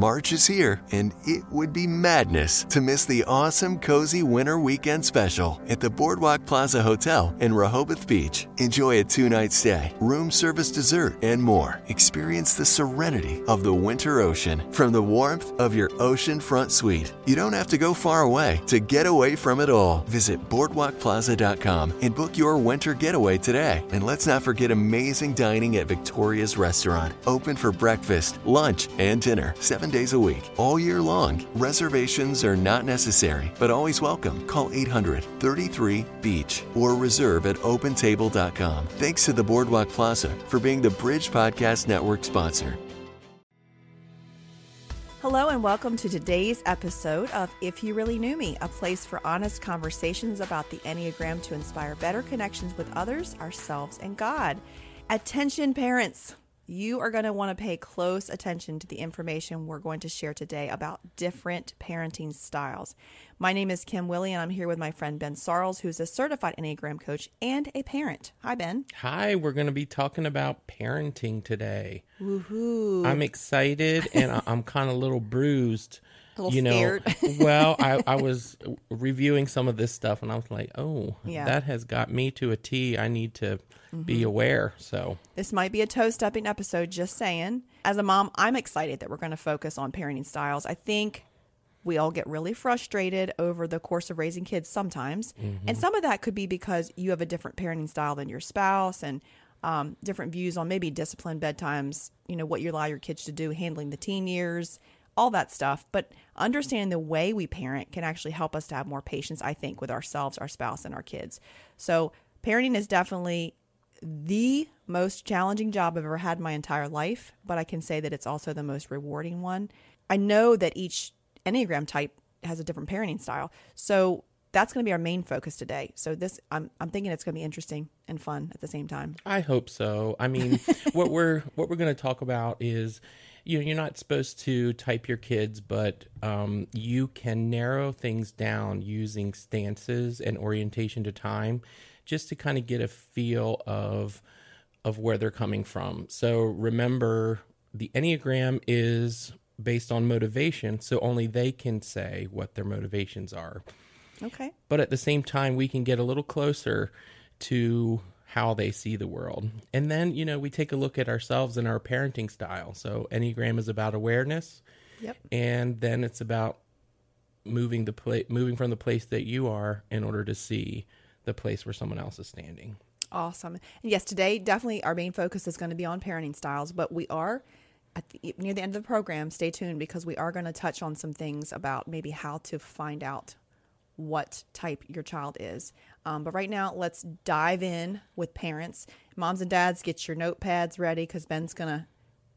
March is here, and it would be madness to miss the awesome Cozy Winter Weekend Special at the Boardwalk Plaza Hotel in Rehoboth Beach. Enjoy a two night stay, room service dessert, and more. Experience the serenity of the winter ocean from the warmth of your oceanfront suite. You don't have to go far away to get away from it all. Visit BoardwalkPlaza.com and book your winter getaway today. And let's not forget amazing dining at Victoria's Restaurant, open for breakfast, lunch, and dinner seven days a week, all year long. Reservations are not necessary, but always welcome. Call 800 33 Beach or reserve at opentable.com. Thanks to the Boardwalk Plaza for being the Bridge Podcast Network sponsor. Hello, and welcome to today's episode of If You Really Knew Me, a place for honest conversations about the Enneagram to inspire better connections with others, ourselves, and God. Attention, parents! You are going to want to pay close attention to the information we're going to share today about different parenting styles. My name is Kim Willey, and I'm here with my friend Ben Sorrells, who's a certified Enneagram coach and a parent. Hi, Ben. Hi, we're going to be talking about parenting today. Woohoo! I'm excited and I'm kind of a little bruised. You know, well, I, I was reviewing some of this stuff and I was like, oh, Yeah. that has got me to a T. I need to Mm-hmm. be aware. So, This might be a toe stepping episode, just saying. As a mom, I'm excited that we're going to focus on parenting styles. I think we all get really frustrated over the course of raising kids sometimes. And some of that could be because you have a different parenting style than your spouse and um, different views on maybe discipline, bedtimes, you know, what you allow your kids to do, handling the teen years, all that stuff. But understanding the way we parent can actually help us to have more patience, I think, with ourselves, our spouse, and our kids. So, parenting is definitely the most challenging job I've ever had in my entire life, but I can say that it's also the most rewarding one. I know that each Enneagram type has a different parenting style. So that's going to be our main focus today. So this I'm I'm thinking it's going to be interesting and fun at the same time. I hope so. I mean, what we're what we're going to talk about is you know, you're not supposed to type your kids, but um, you can narrow things down using stances and orientation to time, just to kind of get a feel of of where they're coming from. So remember, the enneagram is based on motivation, so only they can say what their motivations are Okay. but at the same time we can get a little closer to how they see the world and then you know we take a look at ourselves and our parenting style so enneagram is about awareness Yep. and then it's about moving the pla- moving from the place that you are in order to see the place where someone else is standing Awesome. And yes, today definitely our main focus is going to be on parenting styles, but we are at the, near the end of the program. Stay tuned because we are going to touch on some things about maybe how to find out what type your child is. Um, but right now, let's dive in with parents. Moms and dads, get your notepads ready because Ben's going to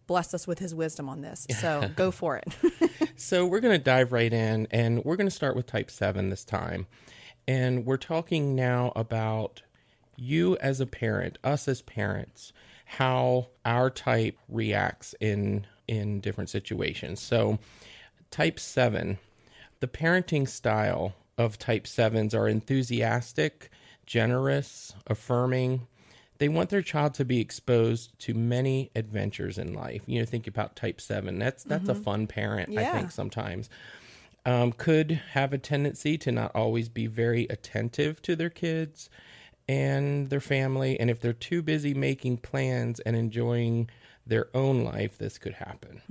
bless us with his wisdom on this. So go for it. So we're going to dive right in and we're going to start with type 7 this time. And we're talking now about you as a parent, us as parents, how our type reacts in in different situations. So type 7, the parenting style of type 7s are enthusiastic, generous, affirming, they want their child to be exposed to many adventures in life. You know, think about type seven. That's that's a fun parent, I think, sometimes. Um, could have a tendency to not always be very attentive to their kids and their family. And if they're too busy making plans and enjoying their own life, this could happen.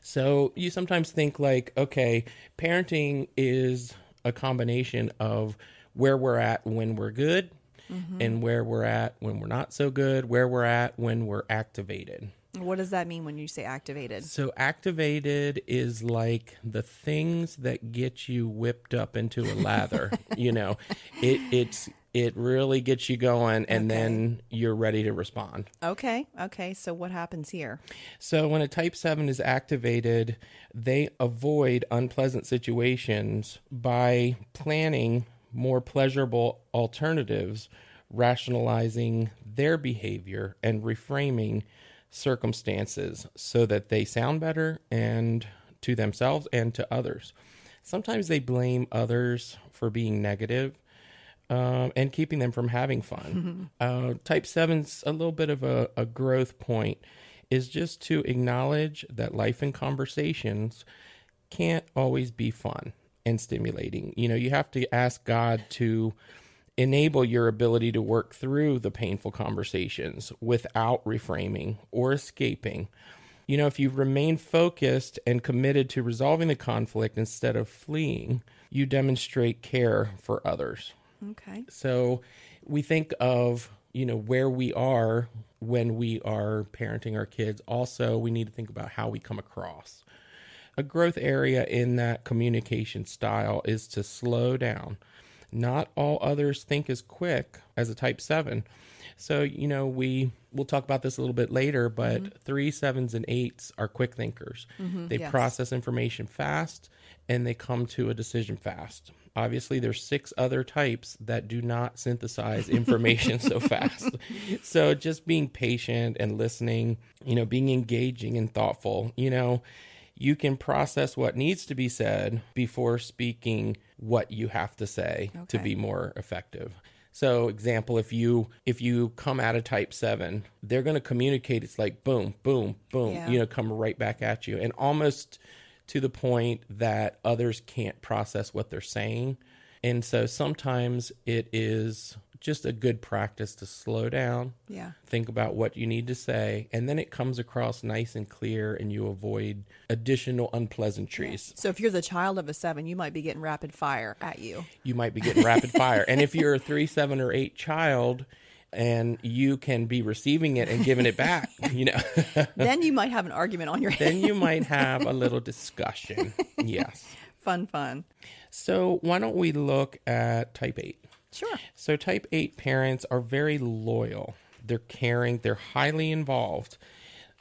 So you sometimes think like, okay, parenting is a combination of where we're at when we're good mm-hmm. and where we're at when we're not so good, where we're at when we're activated. what does that mean when you say activated? So activated is like the things that get you whipped up into a lather. you know, it it's it really gets you going, and then you're ready to respond. Okay. Okay. So what happens here? So when a type 7 is activated, they avoid unpleasant situations by planning more pleasurable alternatives, rationalizing their behavior and reframing circumstances so that they sound better and to themselves and to others. Sometimes they blame others for being negative um, and keeping them from having fun. uh, type seven's a little bit of a, a growth point is just to acknowledge that life and conversations can't always be fun and stimulating. You know, you have to ask God to enable your ability to work through the painful conversations without reframing or escaping. You know, if you remain focused and committed to resolving the conflict instead of fleeing, you demonstrate care for others. Okay. So we think of, you know, where we are when we are parenting our kids. Also, we need to think about how we come across. A growth area in that communication style is to slow down. Not all others think as quick as a type 7. So, you know, we we'll talk about this a little bit later, but mm-hmm. three, sevens, and eights are quick thinkers. Mm-hmm, they yes. process information fast and they come to a decision fast. Obviously, there's six other types that do not synthesize information so fast. So, just being patient and listening, you know, being engaging and thoughtful, you know, you can process what needs to be said before speaking what you have to say okay. to be more effective. So example if you if you come out of type 7, they're going to communicate it's like boom, boom, boom, yeah. you know, come right back at you and almost to the point that others can't process what they're saying. And so sometimes it is just a good practice to slow down. Yeah. Think about what you need to say, and then it comes across nice and clear, and you avoid additional unpleasantries. So if you're the child of a seven, you might be getting rapid fire at you. You might be getting rapid fire, and if you're a three, seven, or eight child. And you can be receiving it and giving it back, you know. then you might have an argument on your hands. Then you might have a little discussion. Yes. Fun, fun. So, why don't we look at type 8? Sure. So, type 8 parents are very loyal, they're caring, they're highly involved.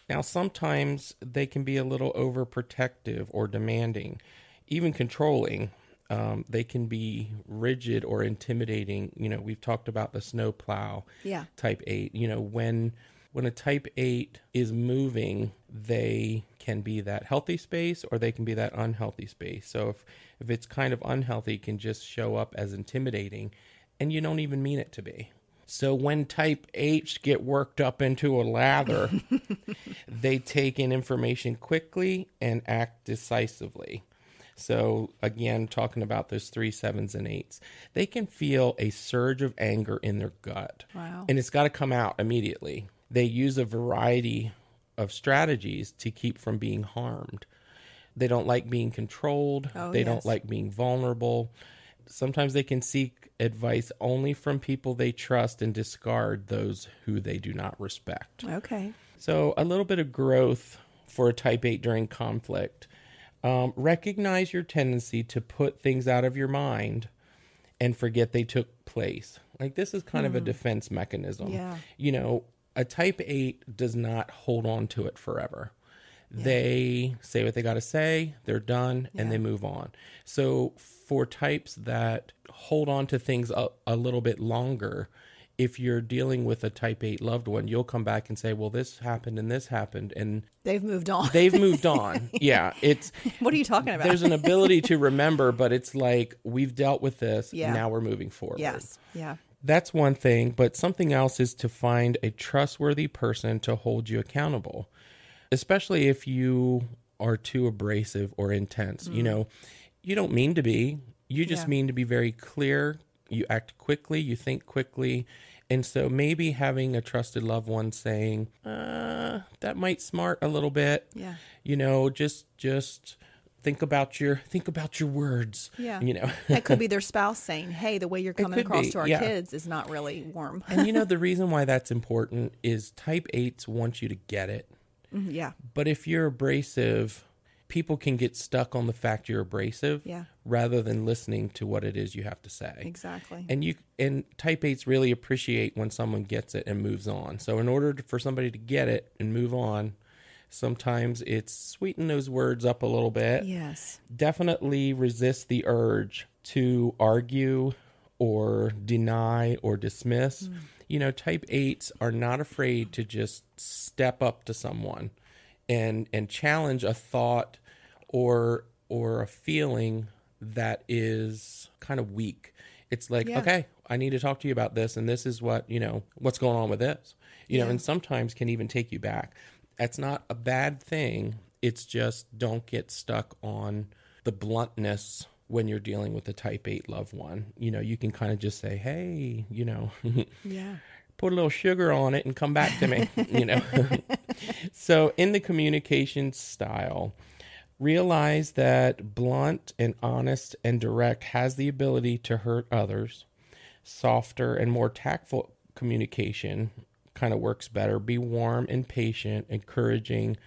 Now, sometimes they can be a little overprotective or demanding, even controlling. Um, they can be rigid or intimidating. You know, we've talked about the snowplow. Yeah. Type eight. You know, when when a type eight is moving, they can be that healthy space or they can be that unhealthy space. So if if it's kind of unhealthy, it can just show up as intimidating and you don't even mean it to be. So when type 8s get worked up into a lather, they take in information quickly and act decisively. So again, talking about those three sevens and eights, they can feel a surge of anger in their gut. Wow. And it's got to come out immediately. They use a variety of strategies to keep from being harmed. They don't like being controlled. Oh, they yes. don't like being vulnerable. Sometimes they can seek advice only from people they trust and discard those who they do not respect. Okay. So, a little bit of growth for a type 8 during conflict. Um, recognize your tendency to put things out of your mind and forget they took place. Like, this is kind hmm. of a hmm. defense mechanism. Yeah. You know, a type 8 does not hold on to it forever. Yeah. They say what they got to say, they're done, yeah. and they move on. So, for types that hold on to things a, a little bit longer, if you're dealing with a type 8 loved one, you'll come back and say, Well, this happened and this happened. And they've moved on. They've moved on. yeah. It's what are you talking about? There's an ability to remember, but it's like we've dealt with this. Yeah. Now we're moving forward. Yes. Yeah. That's one thing. But something else is to find a trustworthy person to hold you accountable, especially if you are too abrasive or intense. Mm. You know, you don't mean to be. You just yeah. mean to be very clear. You act quickly, you think quickly. And so maybe having a trusted loved one saying, uh, that might smart a little bit. Yeah. You know, just just think about your think about your words. Yeah. You know. that could be their spouse saying, Hey, the way you're coming across be, to our yeah. kids is not really warm. and you know the reason why that's important is type eights want you to get it. Mm-hmm, yeah. But if you're abrasive people can get stuck on the fact you're abrasive yeah. Rather than listening to what it is you have to say. Exactly. And you and type 8s really appreciate when someone gets it and moves on. So in order to, for somebody to get it and move on, sometimes it's sweeten those words up a little bit. Yes. Definitely resist the urge to argue or deny or dismiss. Mm. You know, type 8s are not afraid to just step up to someone and and challenge a thought or or a feeling that is kind of weak. It's like, yeah. okay, I need to talk to you about this and this is what, you know, what's going on with this. You yeah. know, and sometimes can even take you back. That's not a bad thing. It's just don't get stuck on the bluntness when you're dealing with a type 8 loved one. You know, you can kind of just say, hey, you know, Yeah. put a little sugar on it and come back to me, you know. so, in the communication style, realize that blunt and honest and direct has the ability to hurt others. Softer and more tactful communication kind of works better. Be warm and patient, encouraging.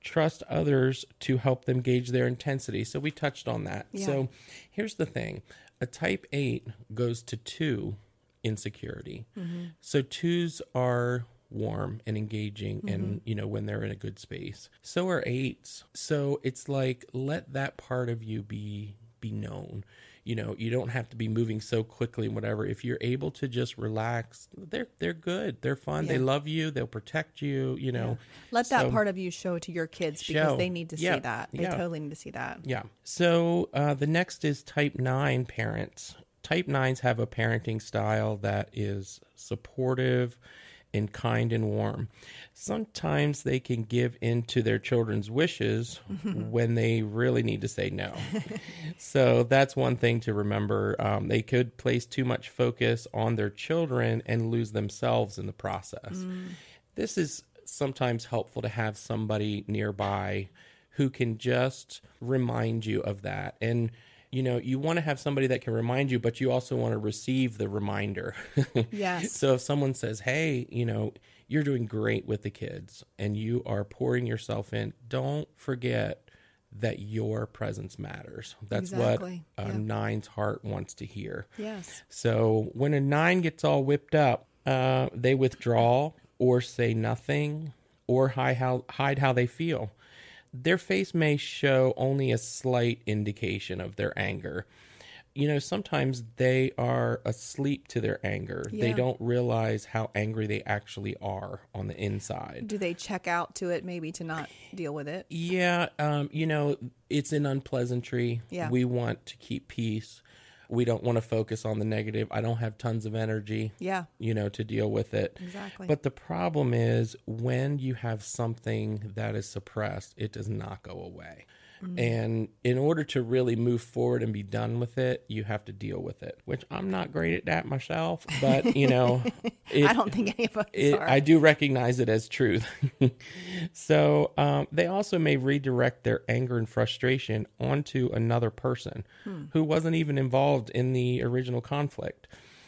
Trust others to help them gauge their intensity. So, we touched on that. Yeah. So, here's the thing a type 8 goes to 2 insecurity. Mm-hmm. So twos are warm and engaging and you know when they're in a good space. So are eights. So it's like let that part of you be be known. You know, you don't have to be moving so quickly and whatever. If you're able to just relax, they're they're good. They're fun. They love you. They'll protect you, you know. Let that So- part of you show to your kids because Show. they need to Yeah. see that. They Yeah. totally need to see that. Yeah. So uh, the next is type 9 parents. Type 9s have a parenting style that is supportive and kind and warm. Sometimes they can give in to their children's wishes when they really need to say no. so that's one thing to remember. Um, they could place too much focus on their children and lose themselves in the process. This is sometimes helpful to have somebody nearby who can just remind you of that. And, you know, you want to have somebody that can remind you, but you also want to receive the reminder. Yes. so if someone says, hey, you know, you're doing great with the kids and you are pouring yourself in, don't forget that your presence matters. That's Exactly. what a Yeah. nine's heart wants to hear. Yes. So when a nine gets all whipped up, uh, they withdraw or say nothing or hide how, hide how they feel. Their face may show only a slight indication of their anger. You know, sometimes they are asleep to their anger. They don't realize how angry they actually are on the inside. Do they check out to it maybe to not deal with it? Yeah, um, you know, it's an unpleasantry. Yeah. We want to keep peace. We don't want to focus on the negative. I don't have tons of energy, Yeah. you know, to deal with it. Exactly. But the problem is when you have something that is suppressed, it does not go away. Mm. And in order to really move forward and be done with it, you have to deal with it, which I'm not great at that myself, but you know, it, I don't think any of us it, are. I do recognize it as truth. so um, they also may redirect their anger and frustration onto another person who wasn't even involved in the original conflict.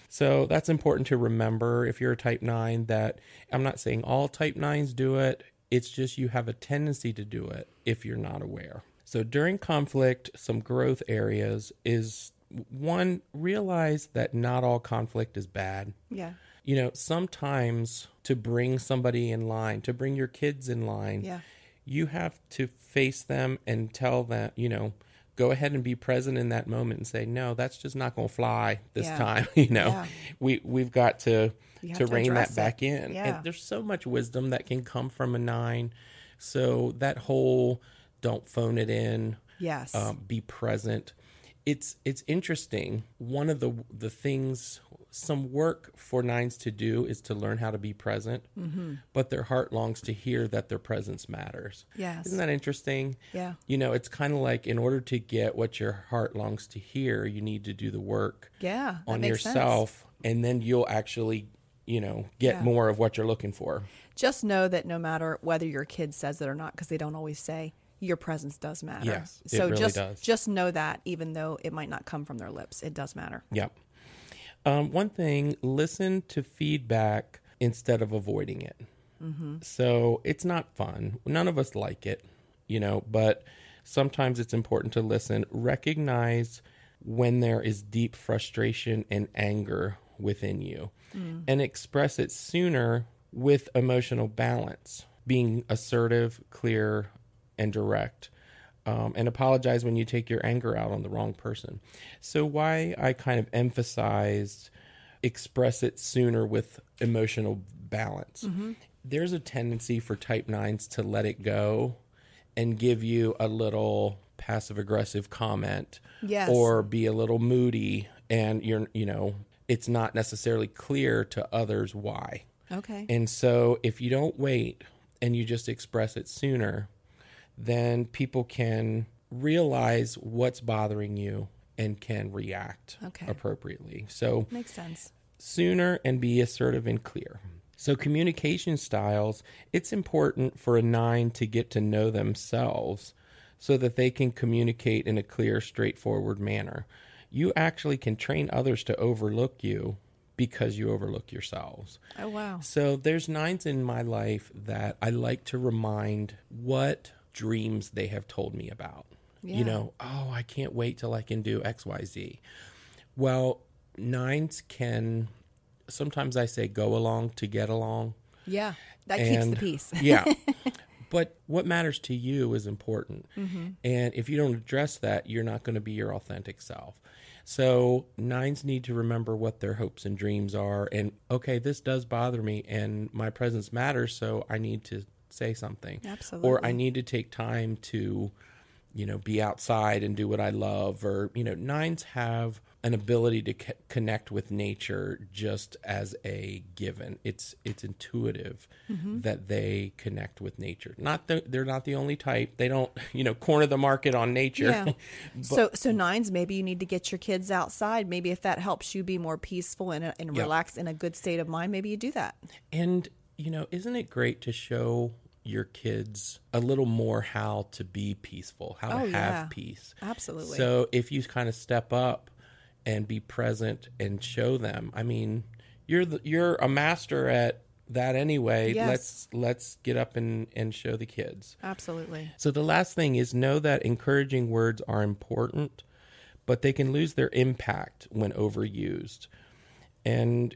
So that's important to remember if you're a type 9 that I'm not saying all type 9s do it. It's just you have a tendency to do it if you're not aware. So during conflict, some growth areas is one, realize that not all conflict is bad yeah. you know, sometimes to bring somebody in line, to bring your kids in line, Yeah. you have to face them and tell them, you know, go ahead and be present in that moment and say, no, that's just not going to fly this Yeah. time. you know, Yeah. we we've got to to to rein that it. back in. Yeah. And there's so much wisdom that can come from a nine. So that whole don't phone it in Yes. um, be present. It's it's interesting. One of the the things some work for nines to do is to learn how to be present, Mm-hmm. but their heart longs to hear that their presence matters. Yes. Isn't that interesting? Yeah. You know, it's kind of like in order to get what your heart longs to hear, you need to do the work yeah. on makes sense. yourself, and then you'll actually, you know, get Yeah. more of what you're looking for. Just know that no matter whether your kid says it or not, because they don't always say, your presence does matter. Yes, it so really just does. just know that, even though it might not come from their lips, it does matter. Yep. Um, one thing, listen to feedback instead of avoiding it. So it's not fun. None of us like it, you know, but sometimes it's important to listen. Recognize when there is deep frustration and anger within you and express it sooner with emotional balance, being assertive, clear, and direct um, and apologize when you take your anger out on the wrong person. So, why I kind of emphasized express it sooner with emotional balance. There's a tendency for type nines to let it go and give you a little passive aggressive comment Yes. or be a little moody and you're you know it's not necessarily clear to others why Okay. and so if you don't wait and you just express it sooner, then people can realize what's bothering you and can react Okay. appropriately. So Makes sense. sooner and be assertive and clear. So, communication styles, it's important for a nine to get to know themselves so that they can communicate in a clear, straightforward manner. You actually can train others to overlook you because you overlook yourselves. Oh, wow. So there's nines in my life that I like to remind what dreams they have told me about. Yeah. You know, oh, I can't wait till I can do XYZ. Well, nines can sometimes I say go along to get along. Yeah. That keeps the peace. yeah. But what matters to you is important. Mm-hmm. And if you don't address that, you're not going to be your authentic self. So, nines need to remember what their hopes and dreams are. And, okay, this does bother me, and my presence matters. So, I need to say something. Or I need to take time to, you know, be outside and do what I love. Or, you know, nines have an ability to co- connect with nature just as a given. It's it's intuitive Mm-hmm. that they connect with nature. Not the, they're not the only type. They don't you know corner the market on nature. Yeah. so so nines, maybe you need to get your kids outside. Maybe if that helps you be more peaceful and, and Yeah. relaxed in a good state of mind, maybe you do that. And, you know, isn't it great to show your kids a little more how to be peaceful, how Oh, to have yeah. peace? Absolutely. So if you kind of step up and be present and show them, I mean, you're the, you're a master at that anyway. Yes. Let's let's get up and and show the kids. Absolutely. So the last thing is know that encouraging words are important, but they can lose their impact when overused. And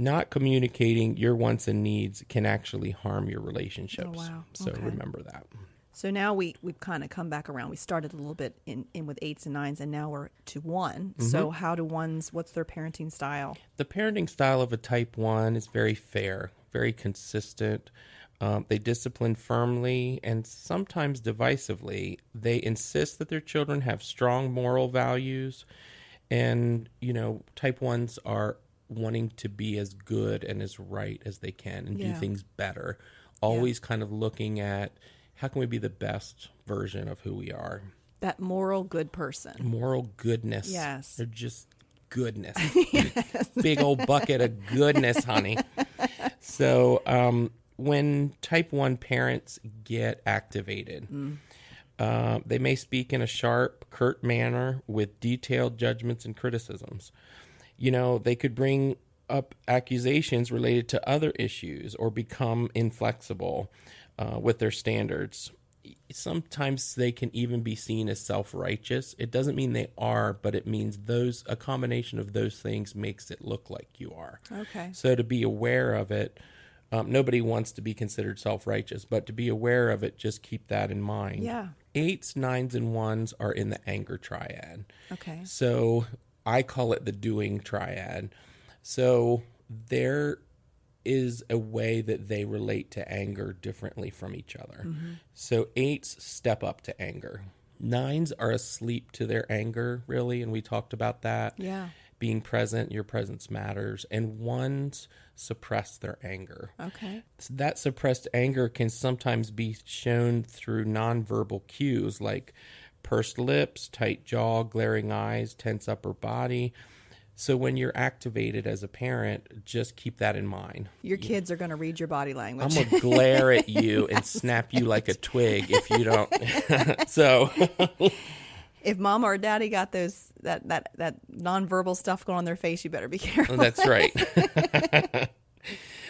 not communicating your wants and needs can actually harm your relationships. Oh, wow. So Okay. remember that. So now we we've kind of come back around. We started a little bit in, in with eights and nines, and now we're to one. Mm-hmm. So how do ones? What's their parenting style? The parenting style of a type one is very fair, very consistent. Um, they discipline firmly and sometimes divisively. They insist that their children have strong moral values. And, you know, type ones are wanting to be as good and as right as they can and do things better. Always kind of looking at how can we be the best version of who we are. That moral good person. Moral goodness. Yes. They're just goodness. Big old bucket of goodness, honey. So, um, when type 1 parents get activated, uh, they may speak in a sharp, curt manner with detailed judgments and criticisms. You know, they could bring up accusations related to other issues or become inflexible uh, with their standards. Sometimes they can even be seen as self righteous. It doesn't mean they are, but it means those, a combination of those things makes it look like you are. Okay. So to be aware of it, um, nobody wants to be considered self righteous, but to be aware of it, just keep that in mind. Yeah. Eights, nines, and ones are in the anger triad. Okay. So I call it the doing triad. So there is a way that they relate to anger differently from each other. Mm-hmm. So eights step up to anger. Nines are asleep to their anger, really, and we talked about that. Yeah. Being present, your presence matters. And ones suppress their anger. Okay. That suppressed anger can sometimes be shown through nonverbal cues like pursed lips, tight jaw, glaring eyes, tense upper body. So when you're activated as a parent, just keep that in mind. Your kids are going to read your body language. I'm gonna glare at you and snap you like a twig if you don't. so if mom or daddy got those that that that nonverbal stuff going on their face, you better be oh, careful. That's right.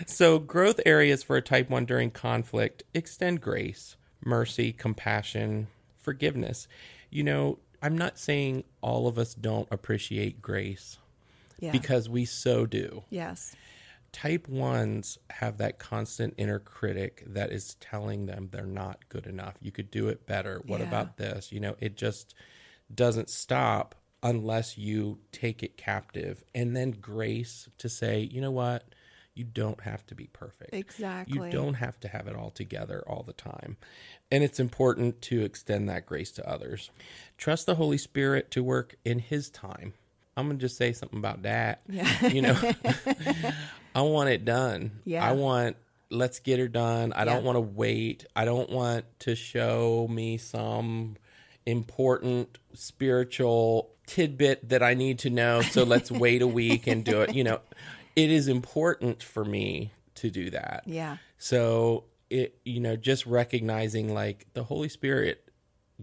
so, growth areas for a type 1 during conflict extend grace, mercy, compassion, forgiveness. You know, I'm not saying all of us don't appreciate grace Yeah. because we so do. yes. Type 1s have that constant inner critic that is telling them they're not good enough. You could do it better. What Yeah. about this? You know, it just doesn't stop unless you take it captive. And then grace to say, you know what? You don't have to be perfect. Exactly. You don't have to have it all together all the time. And it's important to extend that grace to others. Trust the Holy Spirit to work in His time. I'm going to just say something about that. Yeah. You know, I want it done. Yeah. I want let's get her done. I Yeah. don't want to wait. I don't want to show me some important spiritual tidbit that I need to know. So let's wait a week and do it. You know, it is important for me to do that. Yeah. So it, you know, just recognizing like the Holy Spirit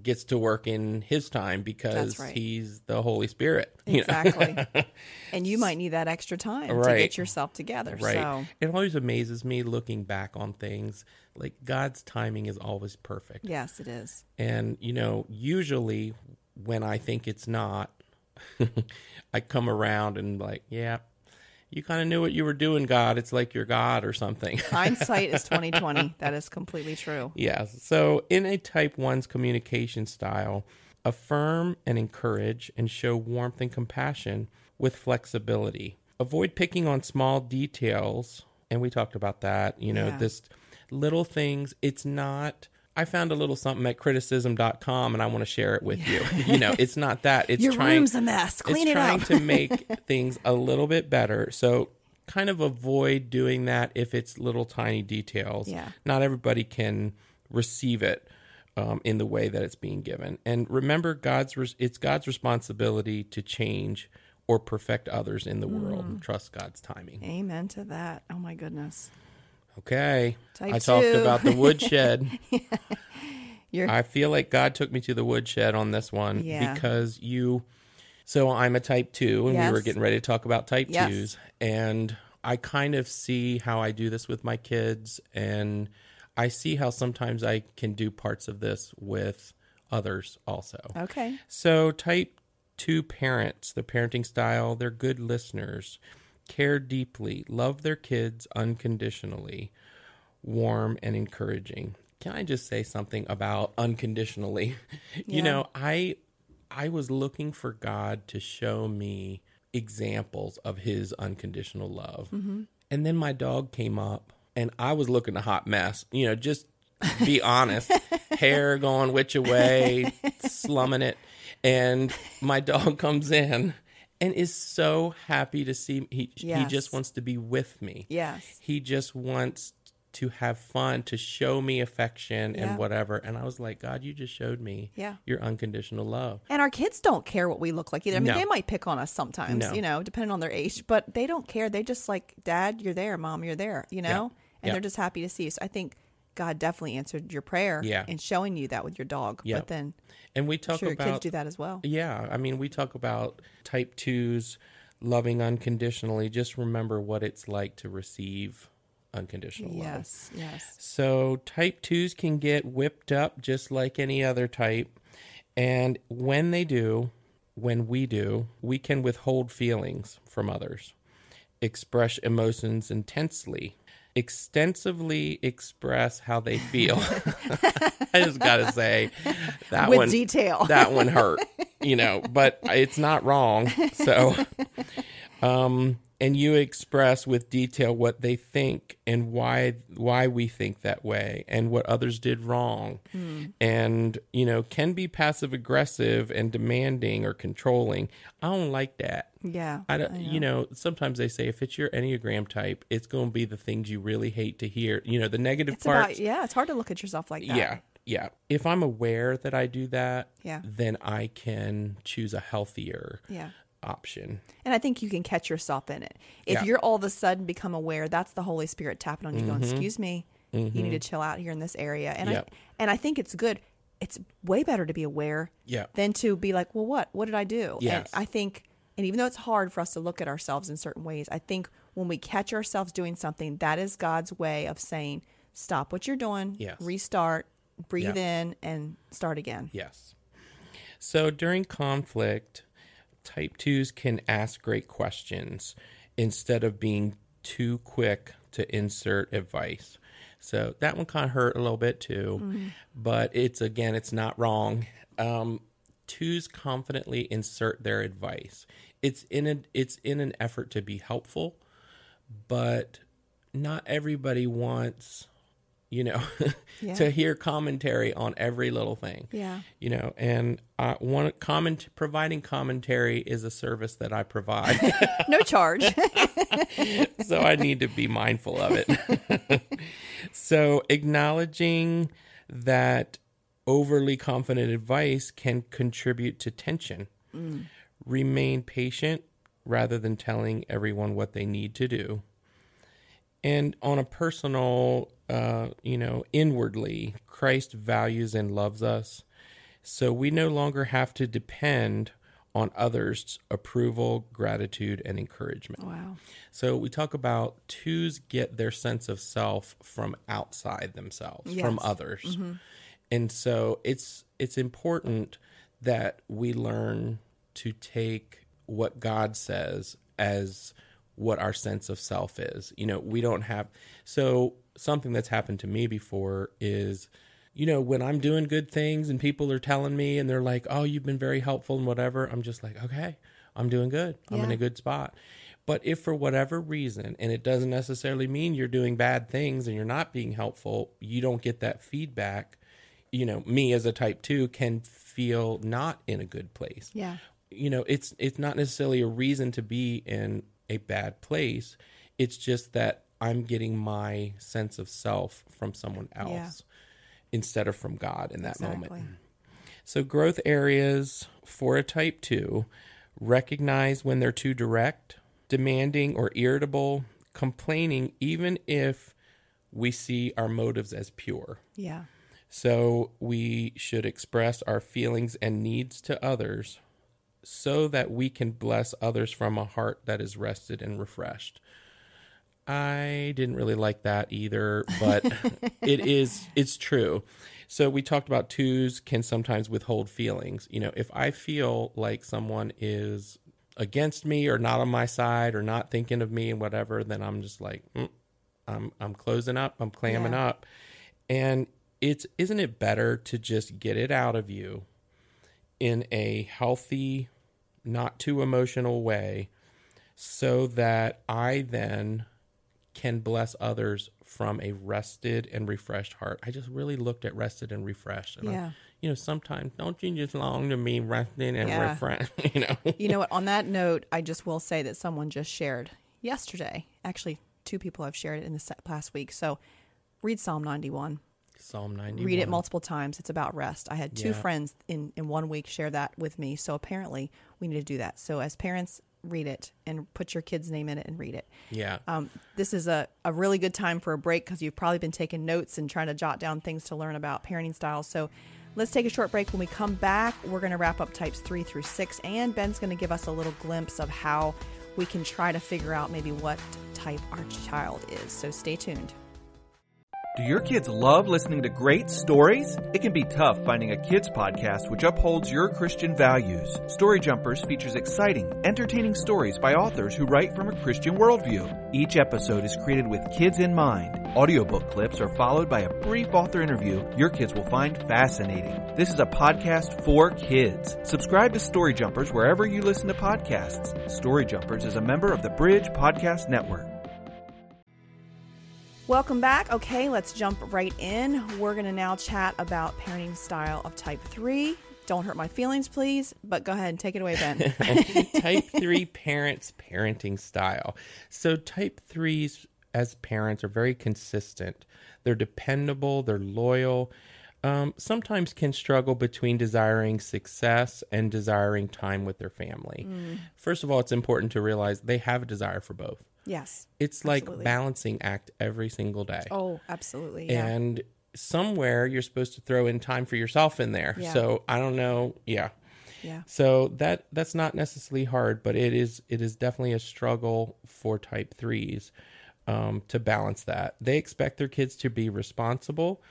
gets to work in his time because right. he's the Holy Spirit. you know? Exactly. and you might need that extra time to get yourself together. Right. So It always amazes me looking back on things. Like God's timing is always perfect. yes, it is. And, you know, usually when I think it's not, I come around and like, yeah, you kind of knew what you were doing, God. It's like you're God or something. Hindsight is twenty twenty. That is completely true. Yes. So, in a type 1's communication style, affirm and encourage and show warmth and compassion with flexibility. Avoid picking on small details. And we talked about that. You know, Yeah. this little things. It's not. I found a little something at criticism.com and I want to share it with you. You know, it's not that. It's Your trying room's a mess. Clean it's it trying up. to make things a little bit better. So kind of avoid doing that if it's little tiny details. Yeah. Not everybody can receive it um, in the way that it's being given. And remember, God's res- it's God's responsibility to change or perfect others in the Mm. world. Trust God's timing. Amen to that. Oh my goodness. Okay. Type I talked about the woodshed. You're I feel like God took me to the woodshed on this one Yeah. because you. So I'm a type two, and we were getting ready to talk about type Yes. twos, and I kind of see how I do this with my kids, and I see how sometimes I can do parts of this with others also. okay. So, type two parents, the parenting style, they're good listeners, care deeply, love their kids unconditionally, warm and encouraging. Can I just say something about unconditionally? Yeah. You know, I I was looking for God to show me examples of his unconditional love. Mm-hmm. And then my dog came up and I was looking a hot mess. You know, just be honest. Hair going which away, slumming it. And my dog comes in and is so happy to see me. He, he just wants to be with me. Yes. He just wants to have fun, to show me affection Yeah. and whatever. And I was like, God, you just showed me Yeah. your unconditional love. And our kids don't care what we look like either. I mean, No. they might pick on us sometimes, No. you know, depending on their age, but they don't care. They just like, Dad, you're there. Mom, you're there, you know? Yeah. And they're just happy to see you. So I think God definitely answered your prayer Yeah. in showing you that with your dog. Yeah. But then And we I'm talk sure your about kids do that as well. Yeah, I mean, we talk about type twos loving unconditionally. Just remember what it's like to receive unconditional love. Yes, yes. So, type twos can get whipped up just like any other type. And when they do, when we do, we can withhold feelings from others, express emotions intensely, extensively express how they feel. I just got to say that With one detail. that one hurt, you know, but it's not wrong. So, um, and you express with detail what they think and why why we think that way and what others did wrong hmm. and you know can be passive aggressive and demanding or controlling i don't like that Yeah. I don't, you know, sometimes they say if it's your Enneagram type, it's going to be the things you really hate to hear. You know, the negative It's parts. about, yeah, it's hard to look at yourself like that. Yeah, yeah. If I'm aware that I do that, Yeah. then I can choose a healthier Yeah. Option. And I think you can catch yourself in it. If Yeah. you're all of a sudden become aware, that's the Holy Spirit tapping on you, Mm-hmm. going, "Excuse me, you need to chill out here in this area." And Yep. I and I think it's good. It's way better to be aware Yeah. than to be like, "Well, what? What did I do?" Yes. And I think, and even though it's hard for us to look at ourselves in certain ways, I think when we catch ourselves doing something, that is God's way of saying, "Stop what you're doing, Yes. restart, breathe Yeah. in, and start again." Yes. So during conflict, type twos can ask great questions instead of being too quick to insert advice. So that one kind of hurt a little bit too, but it's again, it's not wrong. Um, twos confidently insert their advice. It's in a, it's in an effort to be helpful, but not everybody wants you know, Yeah. to hear commentary on every little thing. Yeah. You know, and uh, one comment providing commentary is a service that I provide, No charge. so I need to be mindful of it. so acknowledging that overly confident advice can contribute to tension. Remain patient rather than telling everyone what they need to do. And on a personal, uh, you know, inwardly, Christ values and loves us. So we no longer have to depend on others' approval, gratitude, and encouragement. wow. So we talk about twos get their sense of self from outside themselves, from Yes. others. And so it's it's important that we learn to take what God says as what our sense of self is. You know, we don't have so something that's happened to me before is you know, when I'm doing good things and people are telling me and they're like, "Oh, you've been very helpful and whatever," I'm just like, "Okay, I'm doing good. I'm in a good spot." But if for whatever reason, and it doesn't necessarily mean you're doing bad things and you're not being helpful, you don't get that feedback, you know, me as a type 2 can feel not in a good place. Yeah. You know, it's it's not necessarily a reason to be in a bad place. It's just that I'm getting my sense of self from someone else instead of from God in that Exactly. moment. So, growth areas for a type 2 recognize when they're too direct, demanding, or irritable, complaining, even if we see our motives as pure. Yeah. So, we should express our feelings and needs to others so that we can bless others from a heart that is rested and refreshed. I didn't really like that either, but it is it's true. So we talked about twos can sometimes withhold feelings. You know, if I feel like someone is against me or not on my side or not thinking of me and whatever, then I'm just like, mm, I'm I'm closing up, I'm clamming Yeah. up, and it's isn't it better to just get it out of you in a healthy, not too emotional way, so that I then can bless others from a rested and refreshed heart. I just really looked at rested and refreshed. And I- you know, sometimes don't you just long to be rested and Yeah. refreshed? You know, You know what? On that note, I just will say that someone just shared yesterday. Actually, two people have shared it in the past week. So read Psalm 91. Psalm 91. Read it multiple times. It's about rest. I had two Yeah. friends in, in one week share that with me. So apparently, we need to do that. So as parents, read it and put your kid's name in it and read it. Yeah. Um, this is a, a really good time for a break because you've probably been taking notes and trying to jot down things to learn about parenting styles. So let's take a short break. When we come back, we're going to wrap up types three through six, and Ben's going to give us a little glimpse of how we can try to figure out maybe what type our child is. So stay tuned. Do your kids love listening to great stories? It can be tough finding a kids podcast which upholds your Christian values. Story Jumpers features exciting, entertaining stories by authors who write from a Christian worldview. Each episode is created with kids in mind. Audiobook clips are followed by a brief author interview your kids will find fascinating. This is a podcast for kids. Subscribe to Story Jumpers wherever you listen to podcasts. Story Jumpers is a member of the Bridge Podcast Network. Welcome back. Okay, let's jump right in. We're going to now chat about parenting style of type three. Don't hurt my feelings, please, but go ahead and take it away, Ben. type 3 parents parenting style. So type 3s as parents are very consistent. They're dependable, they're loyal. Um, sometimes can struggle between desiring success and desiring time with their family. First of all, it's important to realize they have a desire for both. Yes. It's like Absolutely. balancing act every single day. Oh, absolutely. Yeah. And somewhere you're supposed to throw in time for yourself in there. Yeah. So I don't know. Yeah. yeah. So that that's not necessarily hard, but it is it is definitely a struggle for type threes um, to balance that. They expect their kids to be responsible,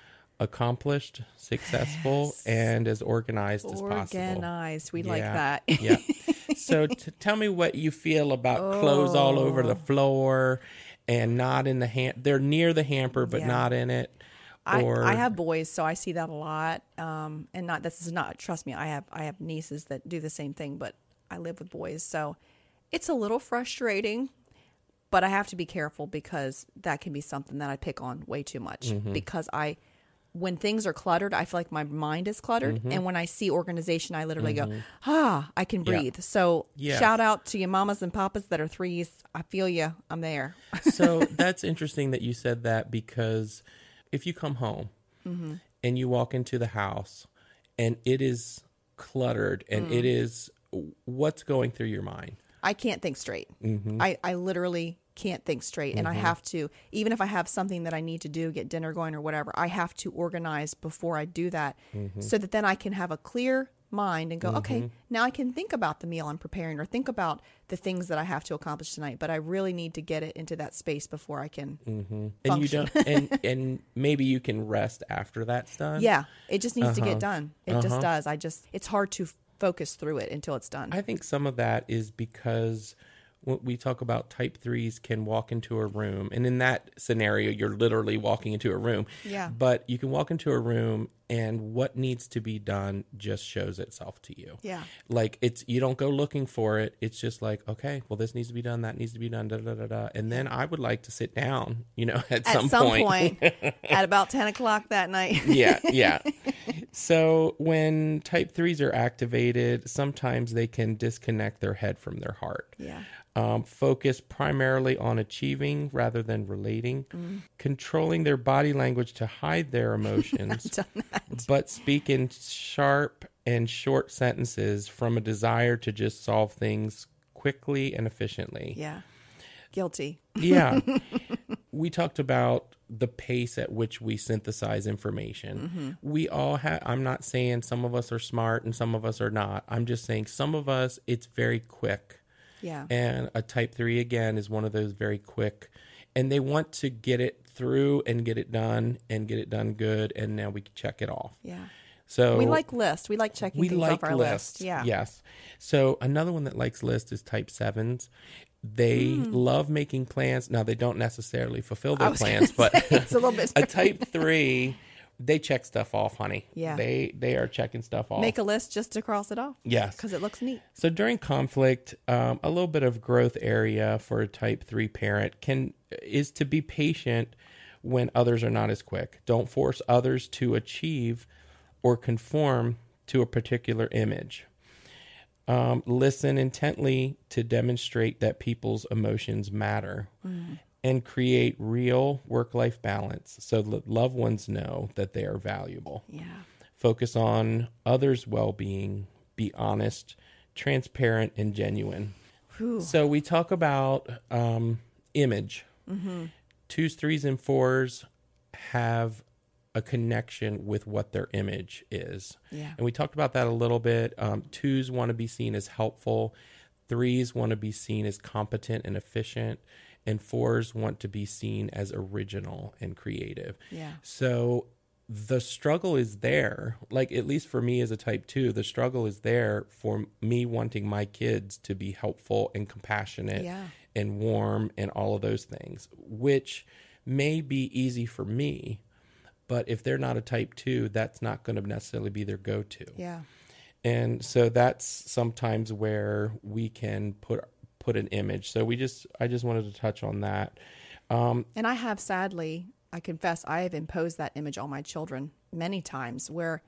accomplished, successful, and as organized as possible. Organized. We like that. yeah. So t- tell me what you feel about clothes all over Oh. the floor and not in the ham. They're near the hamper, but Yeah. not in it. I, I have boys, so I see that a lot. Um, and not this is not trust me. I have I have nieces that do the same thing, but I live with boys, so it's a little frustrating. but I have to be careful because that can be something that I pick on way too much Mm-hmm. because I when things are cluttered, I feel like my mind is cluttered. Mm-hmm. And when I see organization, I literally go, ah, I can Yeah. breathe. So Yes. shout out to your mamas and papas that are threes. I feel you. I'm there. so that's interesting that you said that because if you come home Mm-hmm. and you walk into the house and it is cluttered and it Mm. is what's going through your mind I can't think straight. I, I literally can't think straight. And I mm-hmm. have to, even if I have something that I need to do, get dinner going or whatever, I have to organize before I do that mm-hmm. so that then I can have a clear mind and go, okay, mm-hmm. now I can think about the meal I'm preparing or think about the things that I have to accomplish tonight. But I really need to get it into that space before I can. and you don't and and maybe you can rest after that's done Yeah, it just needs to Uh-huh. get done. It just uh-huh. does. I just, it's hard to focus through it until it's done. I think some of that is because we talk about type threes can walk into a room, and in that scenario, you're literally walking into a room. Yeah. But you can walk into a room, and what needs to be done just shows itself to you. Yeah. Like it's you don't go looking for it. It's just like okay, well this needs to be done, that needs to be done, da da da da. And then I would like to sit down, you know, at, At some, some, point. point, at about 10 o'clock that night. yeah, yeah. So when type threes are activated, sometimes they can disconnect their head from their heart. Yeah. Um, focus primarily on achieving rather than relating, Mm. controlling their body language to hide their emotions, Done that. But speak in sharp and short sentences from a desire to just solve things quickly and efficiently. Yeah. Guilty. Yeah. we talked about the pace at which we synthesize information. Mm-hmm. We all have, I'm not saying some of us are smart and some of us are not. I'm just saying some of us, it's very quick. Yeah. And a type three, again, is one of those very quick. And they want to get it through and get it done and get it done good. And now we can check it off. Yeah. So We like lists. We like checking we things like off our lists. list. Yeah. Yes. So another one that likes lists is type sevens. They Hmm. love making plans. Now they don't necessarily fulfill their plans, but it's a little bit a type three, they check stuff off, honey. Yeah. They they are checking stuff off. Make a list just to cross it off. Yes. Because it looks neat. So during conflict, um, a little bit of growth area for a type three parent can is to be patient when others are not as quick. Don't force others to achieve or conform to a particular image. Um, listen intently to demonstrate that people's emotions matter and create real work life balance so that loved ones know that they are valuable Yeah. focus on others' well-being, be honest, transparent, and genuine. So we talk about um, image. Twos, threes, and fours have a connection with what their image is. Yeah. And we talked about that a little bit. Um, twos want to be seen as helpful. Threes want to be seen as competent and efficient. And fours want to be seen as original and creative. Yeah. So the struggle is there. Like, at least for me as a type two, the struggle is there for me wanting my kids to be helpful and compassionate Yeah. And warm and all of those things, which may be easy for me. But if they're not a type two, that's not going to necessarily be their go to. Yeah. And so that's sometimes where we can put put an image. So we just I just wanted to touch on that. Um, And I have sadly, I confess, I have imposed that image on my children many times where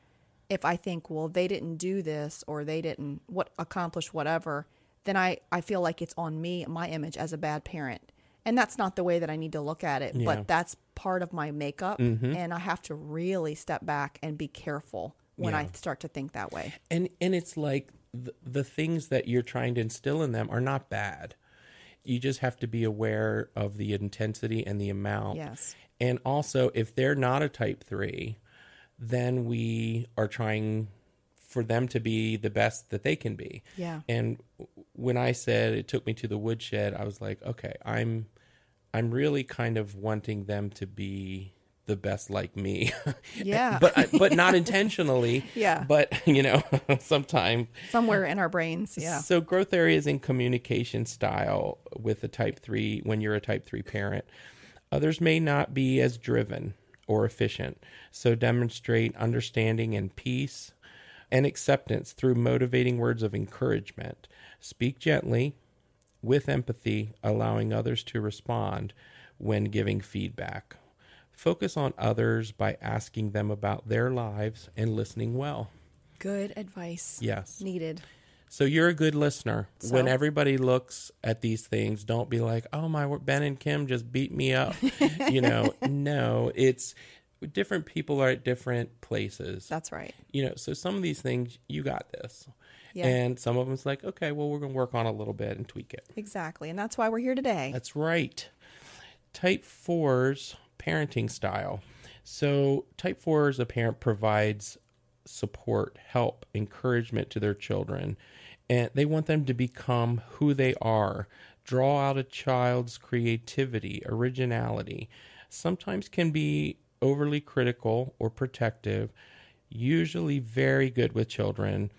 if I think, well, they didn't do this or they didn't what accomplish whatever, then I, I feel like it's on me, my image as a bad parent. And that's not the way that I need to look at it, Yeah. but that's part of my makeup. Mm-hmm. And I have to really step back and be careful when I start to think that way. and and it's like the, the things that you're trying to instill in them are not bad. You just have to be aware of the intensity and the amount. Yes. And also, if they're not a type three, then we are trying for them to be the best that they can be. Yeah. And when I said it took me to the woodshed, I was like, okay, I'm I'm really kind of wanting them to be the best like me. Yeah. but but not intentionally. Yeah. But, you know, sometimes Somewhere in our brains. Yeah. so growth areas in communication style with a type 3 when you're a type 3 parent. Others may not be as driven or efficient. So demonstrate understanding and peace and acceptance through motivating words of encouragement. Speak gently, with empathy, allowing others to respond when giving feedback. Focus on others by asking them about their lives and listening well. Good advice. Yes. Needed. So you're a good listener. So? When everybody looks at these things, don't be like, "Oh my, Ben and Kim just beat me up." you know, no, it's different people are at different places. That's right. you know, so some of these things you got this. Yeah. And some of them's like, okay, well, we're going to work on a little bit and tweak it. Exactly. And that's why we're here today. That's right. Type 4's parenting style. So, type 4 as a parent provides support, help, encouragement to their children, and they want them to become who they are. Draw out a child's creativity, originality. Sometimes can be overly critical or protective, usually very good with children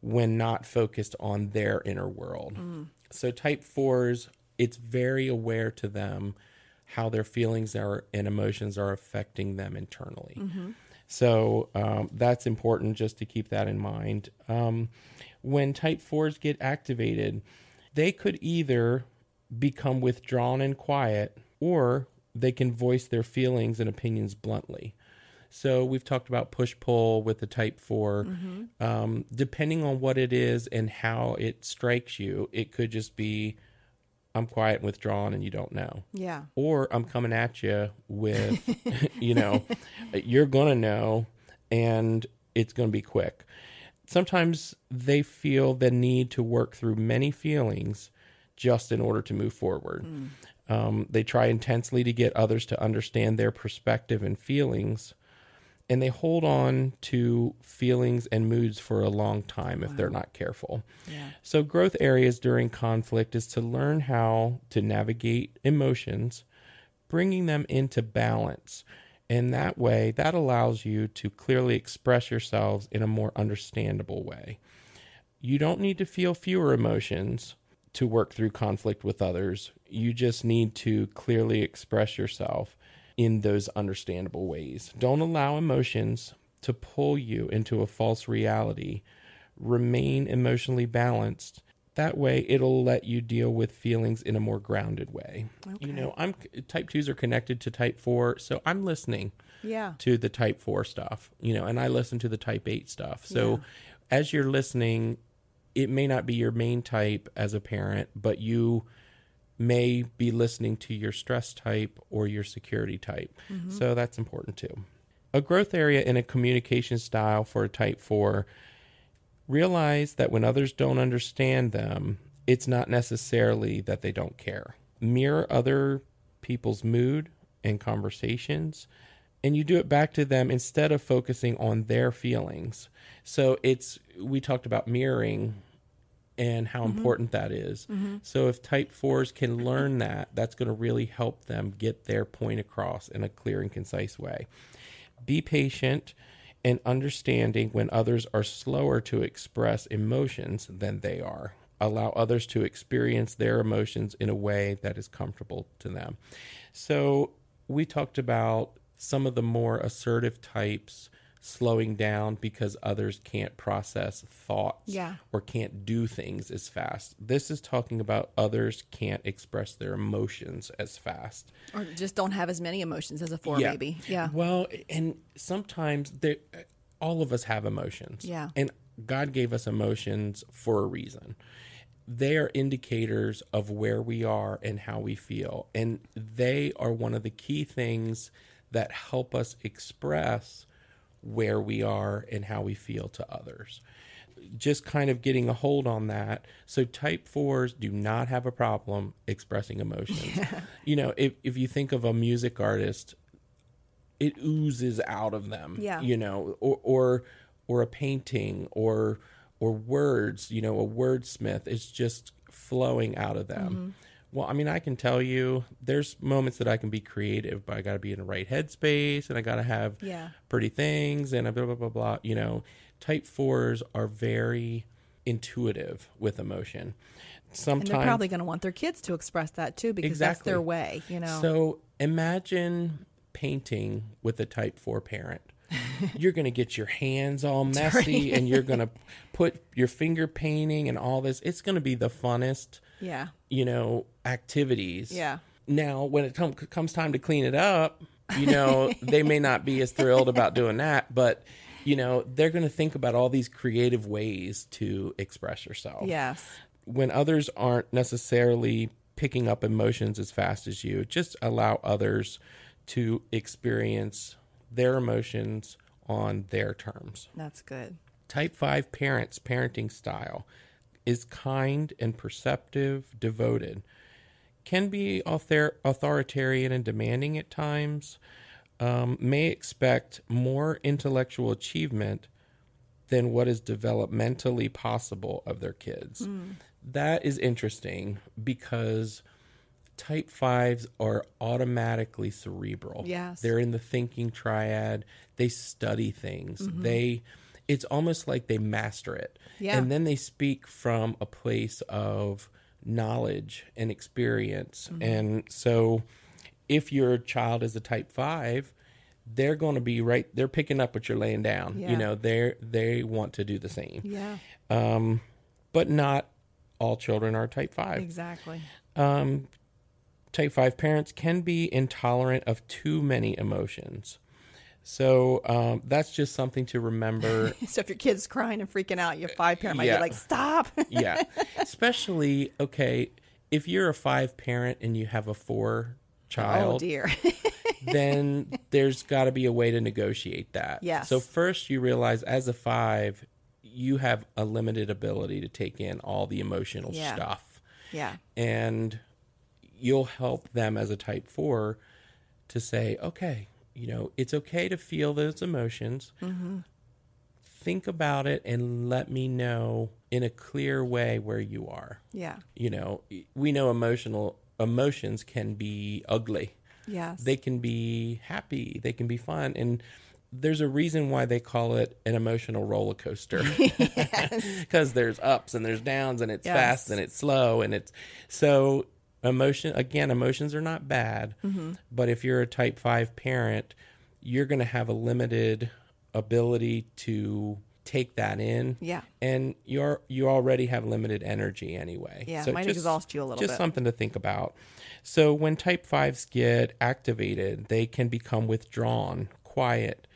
when not focused on their inner world. So type 4s, it's very aware to them how their feelings are and emotions are affecting them internally. So um, that's important just to keep that in mind. Um, when type 4s get activated, they could either become withdrawn and quiet or they can voice their feelings and opinions bluntly. So we've talked about push pull with the type 4. Um, depending on what it is and how it strikes you, it could just be I'm quiet and withdrawn and you don't know yeah. or I'm coming at you with, you know, you're going to know and it's going to be quick. Sometimes they feel the need to work through many feelings just in order to move forward. Um, they try intensely to get others to understand their perspective and feelings, and they hold on to feelings and moods for a long time if they're not careful. Yeah. So, growth areas during conflict is to learn how to navigate emotions, bringing them into balance. And that way, that allows you to clearly express yourselves in a more understandable way. You don't need to feel fewer emotions to work through conflict with others. You just need to clearly express yourself in those understandable ways. Don't allow emotions to pull you into a false reality. Remain emotionally balanced. That way, it'll let you deal with feelings in a more grounded way. You know, I'm type twos are connected to type four, so I'm listening Yeah. to the type 4 stuff, you know, and I listen to the type 8 stuff. So as you're listening, it may not be your main type as a parent, but you may be listening to your stress type or your security type. Mm-hmm. So that's important too. A growth area in a communication style for a type 4 realize that when others don't understand them, it's not necessarily that they don't care. Mirror other people's mood and conversations, and you do it back to them instead of focusing on their feelings. So it's, we talked about mirroring and how mm-hmm. important that is. Mm-hmm. So if type 4s can learn that, that's going to really help them get their point across in a clear and concise way. Be patient and understanding when others are slower to express emotions than they are. Allow others to experience their emotions in a way that is comfortable to them. So, we talked about some of the more assertive types slowing down because others can't process thoughts Yeah. or can't do things as fast. This is talking about others can't express their emotions as fast. Or just don't have as many emotions as a four maybe. Yeah. Well, and sometimes all of us have emotions. Yeah. And God gave us emotions for a reason. They are indicators of where we are and how we feel. And they are one of the key things that help us express where we are and how we feel to others. Just kind of getting a hold on that. So, type fours do not have a problem expressing emotions. You know, if, if you think of a music artist, it oozes out of them Yeah. you know or or or a painting or or words you know a wordsmith is just flowing out of them Mm-hmm. Well i mean i can tell you there's moments that i can be creative but i got to be in the right headspace and i got to have Yeah. pretty things and blah blah blah blah you know type fours are very intuitive with emotion And sometimes they're probably going to want their kids to express that too because that's their way, you know. So imagine painting with a type four parent. you're going to get your hands all messy and you're going to put your finger painting and all this. It's going to be the funnest, Yeah. you know, activities. Yeah. Now, when it com- comes time to clean it up, you know, they may not be as thrilled about doing that, but you know, they're going to think about all these creative ways to express yourself. Yes. When others aren't necessarily picking up emotions as fast as you, just allow others to experience their emotions on their terms. That's good. Type 5 parents' parenting style is kind and perceptive, devoted. Can be author- authoritarian and demanding at times. Um, may expect more intellectual achievement than what is developmentally possible of their kids. That is interesting because type fives are automatically cerebral. Yes. They're in the thinking triad. They study things. They it's almost like they master it. Yeah. And then they speak from a place of knowledge and experience. And so if your child is a type 5, they're going to be right they're picking up what you're laying down. Yeah. You know, they they want to do the same. Yeah. Um but not all children are type 5 Exactly. type 5 parents can be intolerant of too many emotions. So um, that's just something to remember. So if your kid's crying and freaking out, your five parent might Yeah. be like, "Stop." yeah. Especially, okay, if you're a five parent and you have a four child, Oh dear. then there's got to be a way to negotiate that. Yes. So first, you realize as a five, you have a limited ability to take in all the emotional Yeah. stuff. yeah. and you'll help them as a type 4 to say okay you know it's okay to feel those emotions. Mm-hmm. Think about it and let me know in a clear way where you are. Yeah. you know we know emotional emotions can be ugly. Yes. they can be happy. They can be fun. And there's a reason why they call it an emotional roller coaster. Because there's ups and there's downs and it's Yes. fast and it's slow and it's so emotion again emotions are not bad Mm-hmm. but if you're a type 5 parent you're going to have a limited ability to take that in Yeah. and you're you already have limited energy anyway Yeah, it might exhaust you a little bit. just bit. something to think about so when type 5s get activated they can become withdrawn quiet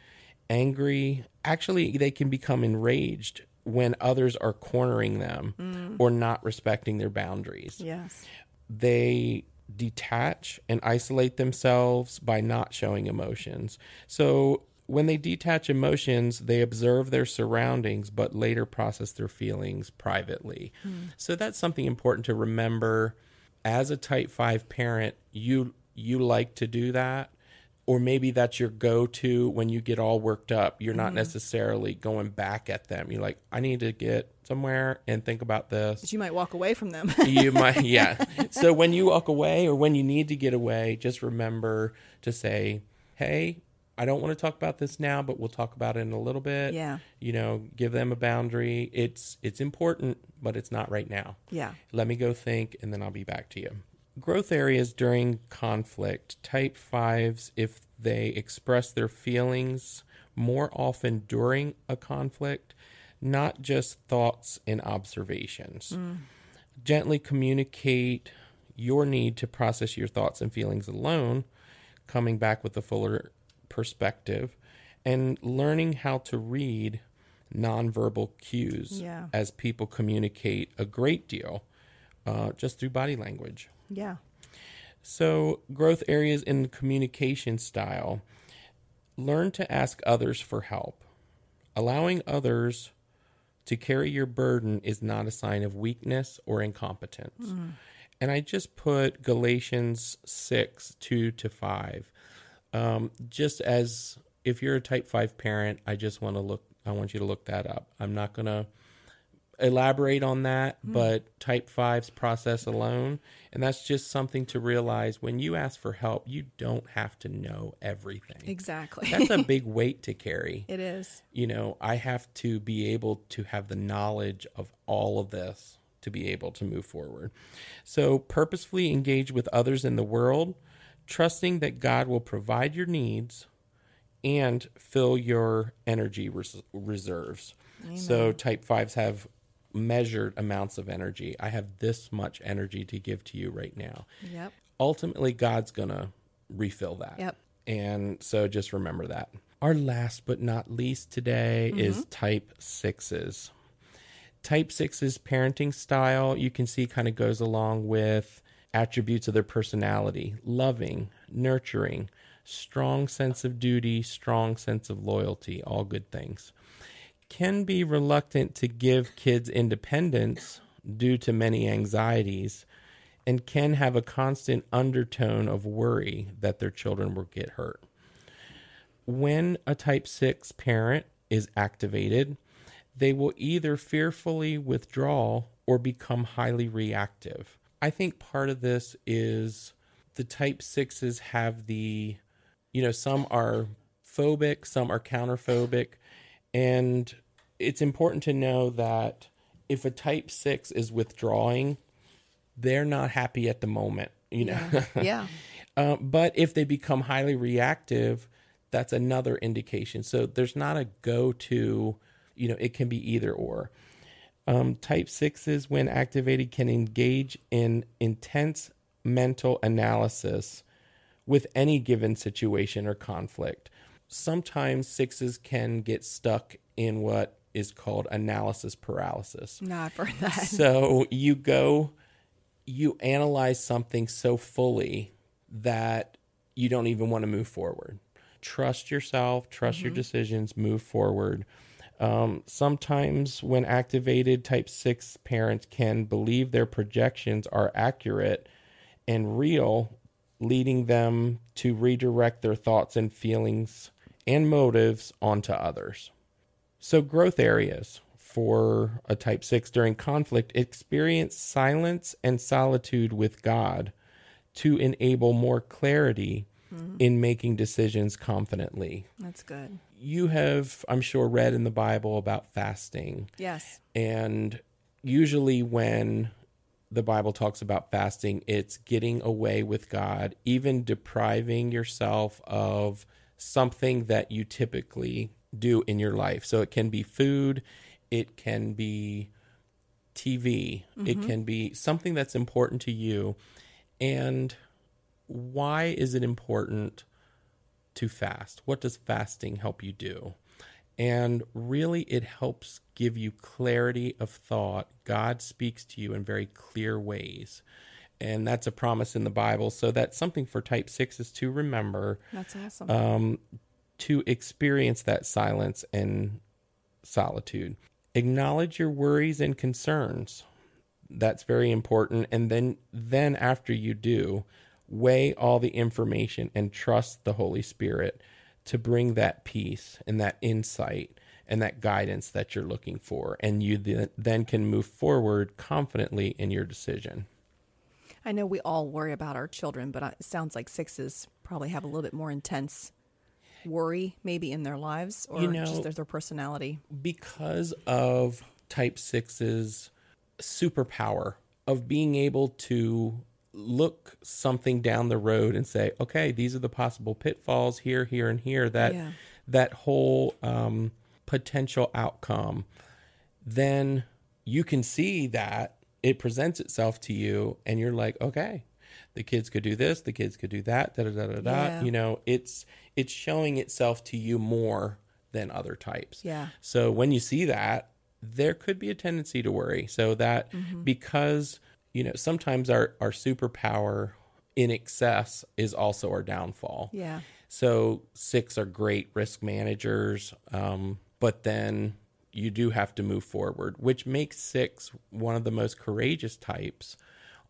angry actually they can become enraged when others are cornering them Mm. or not respecting their boundaries yes. They detach and isolate themselves by not showing emotions. So when they detach emotions, they observe their surroundings but later process their feelings privately. So that's something important to remember as a type 5 parent, you you like to do that or maybe that's your go-to when you get all worked up. You're not mm-hmm. necessarily going back at them. You're like, I need to get somewhere and think about this But you might walk away from them. you might yeah so when you walk away or when you need to get away just remember to say hey i don't want to talk about this now but we'll talk about it in a little bit Yeah. you know give them a boundary it's it's important but it's not right now yeah. let me go think and then i'll be back to you growth areas during conflict type 5s if they express their feelings more often during a conflict not just thoughts and observations gently communicate your need to process your thoughts and feelings alone, coming back with a fuller perspective, and learning how to read nonverbal cues Yeah. as people communicate a great deal uh, just through body language. Yeah. So, growth areas in communication style learn to ask others for help. Allowing others to carry your burden is not a sign of weakness or incompetence. And I just put Galatians 6 2 to 5. Um, just as if you're a type 5 parent, I just want to look, I want you to look that up. I'm not going to elaborate on that, hmm. but type 5's process alone. And that's just something to realize when you ask for help, you don't have to know everything. Exactly. That's a big weight to carry. it is. You know, I have to be able to have the knowledge of all of this to be able to move forward. So, purposefully engage with others in the world, trusting that God will provide your needs and fill your energy res- reserves. So type fives have measured amounts of energy. I have this much energy to give to you right now. Yep. Ultimately, God's going to refill that. Yep. And so just remember that. Our last but not least today Mm-hmm. is type sixes. Type sixes parenting style, you can see, kind of goes along with attributes of their personality loving, nurturing, strong sense of duty, strong sense of loyalty, all good things. Can be reluctant to give kids independence due to many anxieties and can have a constant undertone of worry that their children will get hurt. When a type 6 parent is activated, they will either fearfully withdraw or become highly reactive. I think part of this is the type 6s have the, you know, some are phobic, some are counterphobic. And it's important to know that if a type 6 is withdrawing, they're not happy at the moment, you know. Yeah. Uh, but if they become highly reactive, that's another indication. So there's not a go to, you know, it can be either or. Um, type sixes, when activated, can engage in intense mental analysis with any given situation or conflict. Sometimes sixes can get stuck in what is called analysis paralysis. No, I've heard that. So you go, you analyze something so fully that you don't even want to move forward. Trust yourself, trust your decisions, move forward. Um, sometimes, when activated, type 6 parents can believe their projections are accurate and real, leading them to redirect their thoughts and feelings and motives onto others. So, growth areas for a type 6 during conflict experience silence and solitude with God to enable more clarity mm-hmm. in making decisions confidently. That's good. You have, I'm sure, read in the Bible about fasting. Yes. And usually, when the Bible talks about fasting, it's getting away with God, even depriving yourself of something that you typically do in your life. So it can be food, it can be TV, it mm-hmm. can be something that's important to you. And why is it important to fast? What does fasting help you do? And really, it helps give you clarity of thought. God speaks to you in very clear ways. And that's a promise in the Bible. So that's something for type sixes to remember That's awesome. um, to experience that silence and solitude. Acknowledge your worries and concerns. That's very important. And then, then after you do, weigh all the information and trust the Holy Spirit to bring that peace and that insight and that guidance that you're looking for. And you th- then can move forward confidently in your decision. I know we all worry about our children, but it sounds like sixes probably have a little bit more intense worry maybe in their lives or You know- just their, their personality. because of type six's superpower of being able to look something down the road and say okay these are the possible pitfalls here here and here that Yeah. that whole um, potential outcome then you can see that it presents itself to you and you're like okay the kids could do this the kids could do that da da da da da Yeah. you know it's it's showing itself to you more than other types Yeah. so when you see that there could be a tendency to worry so that Mm-hmm. because you know sometimes our our superpower in excess is also our downfall Yeah. so six are great risk managers, um, but then you do have to move forward, which makes six one of the most courageous types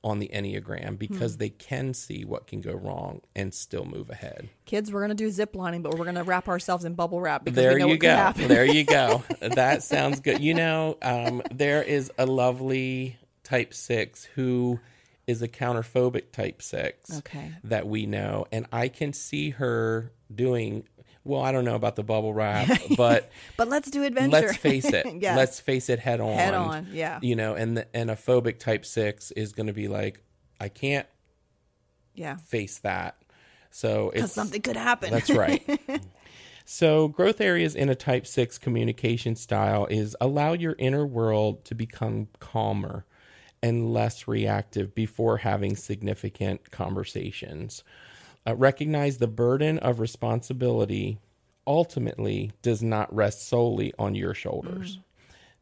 on the Enneagram because they can see what can go wrong and still move ahead. Kids, we're going to do zip lining, but we're going to wrap ourselves in bubble wrap because There we know you what go. happen. There you go. that sounds good. You know, um, there is a lovely type six who is a counterphobic type six Okay. that we know. And I can see her doing, well, I don't know about the bubble wrap, but But let's do adventure. let's face it. Yes. Let's face it head on. Head on, yeah. You know, and the, and a phobic type six is going to be like, I can't yeah. face that. So Because it's something could happen. that's right. So, growth areas in a type 6 communication style is allow your inner world to become calmer and less reactive before having significant conversations. Uh, recognize the burden of responsibility ultimately does not rest solely on your shoulders.